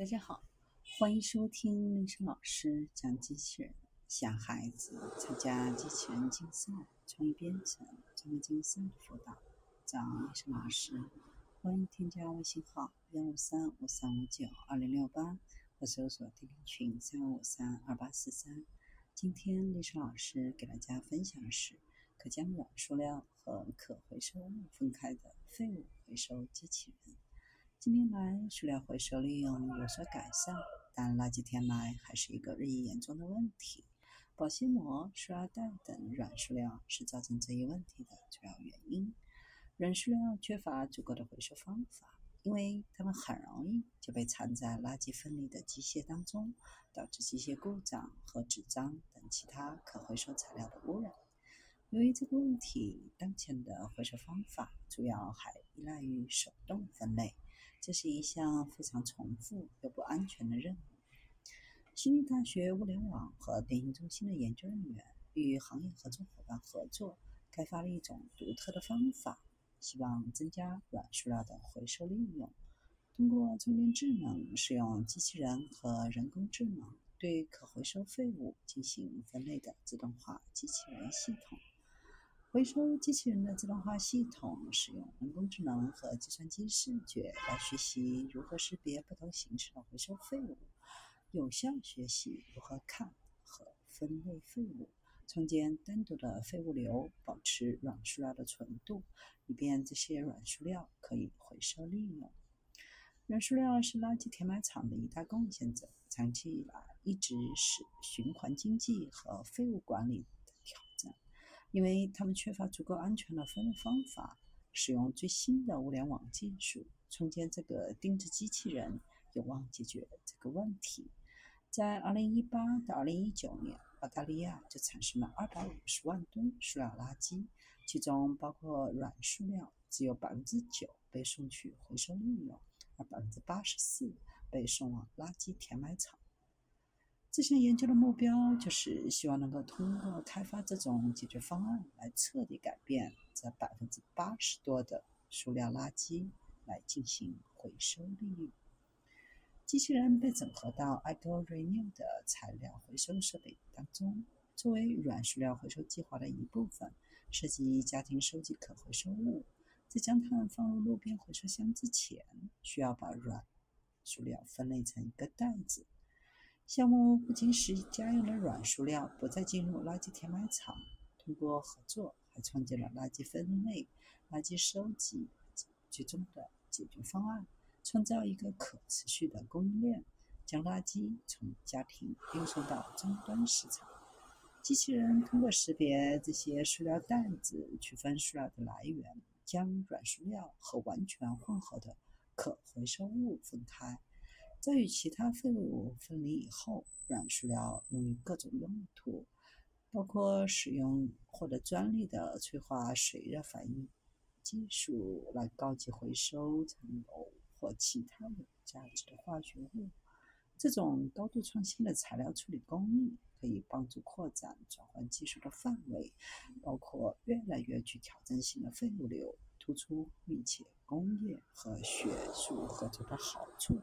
大家好，欢迎收听历史老师讲机器人。想孩子参加机器人竞赛、创意编程、专门竞赛的辅导，找历史老师。欢迎添加微信号幺五三五三五九二零六八，或搜索钉钉群三五三二八四三。今天历史老师给大家分享的是可将软塑料和可回收物分开的废物回收机器人。近年来，塑料回收利用有所改善，但垃圾填埋还是一个日益严重的问题。保鲜膜、塑料袋等软塑料是造成这一问题的主要原因。软塑料缺乏足够的回收方法，因为它们很容易就被藏在垃圾分离的机械当中，导致机械故障和纸张等其他可回收材料的污染。由于这个问题，当前的回收方法主要还依赖于手动分类。这是一项非常重复又不安全的任务。悉尼大学物联网和电信中心的研究人员与行业合作伙伴合作，开发了一种独特的方法，希望增加软塑料的回收利用。通过充电智能，使用机器人和人工智能对可回收废物进行分类的自动化机器人系统。回收机器人的自动化系统使用人工智能和计算机视觉来学习如何识别不同形式的回收废物，有效学习如何看和分类废物，创建单独的废物流，保持软塑料的纯度，以便这些软塑料可以回收利用。软塑料是垃圾填埋场的一大贡献者，长期以来一直是循环经济和废物管理。因为他们缺乏足够安全的分类方法，使用最新的物联网技术创建这个定制机器人有望解决这个问题。在2018到2019年，澳大利亚就产生了250万吨塑料垃圾，其中包括软塑料，只有9%被送去回收利用，而84%被送往垃圾填埋场。这项研究的目标就是希望能够通过开发这种解决方案，来彻底改变这百分之八十多的塑料垃圾，来进行回收利用。机器人被整合到 EcoRenew 的材料回收设备当中，作为软塑料回收计划的一部分，涉及家庭收集可回收物。在将它们放入路边回收箱之前，需要把软塑料分类成一个袋子。项目不仅使家用的软塑料不再进入垃圾填埋场，通过合作还创建了垃圾分类、垃圾收集集中的解决方案，创造一个可持续的供应链，将垃圾从家庭运送到终端市场。机器人通过识别这些塑料袋子，区分塑料的来源，将软塑料和完全混合的可回收物分开。在与其他废物分离以后，软塑料用于各种用途，包括使用获得专利的催化水热反应技术来高级回收成油或其他有价值的化学物。这种高度创新的材料处理工艺可以帮助扩展转换技术的范围，包括越来越具挑战性的废物流，突出密切工业和学术合作的好处。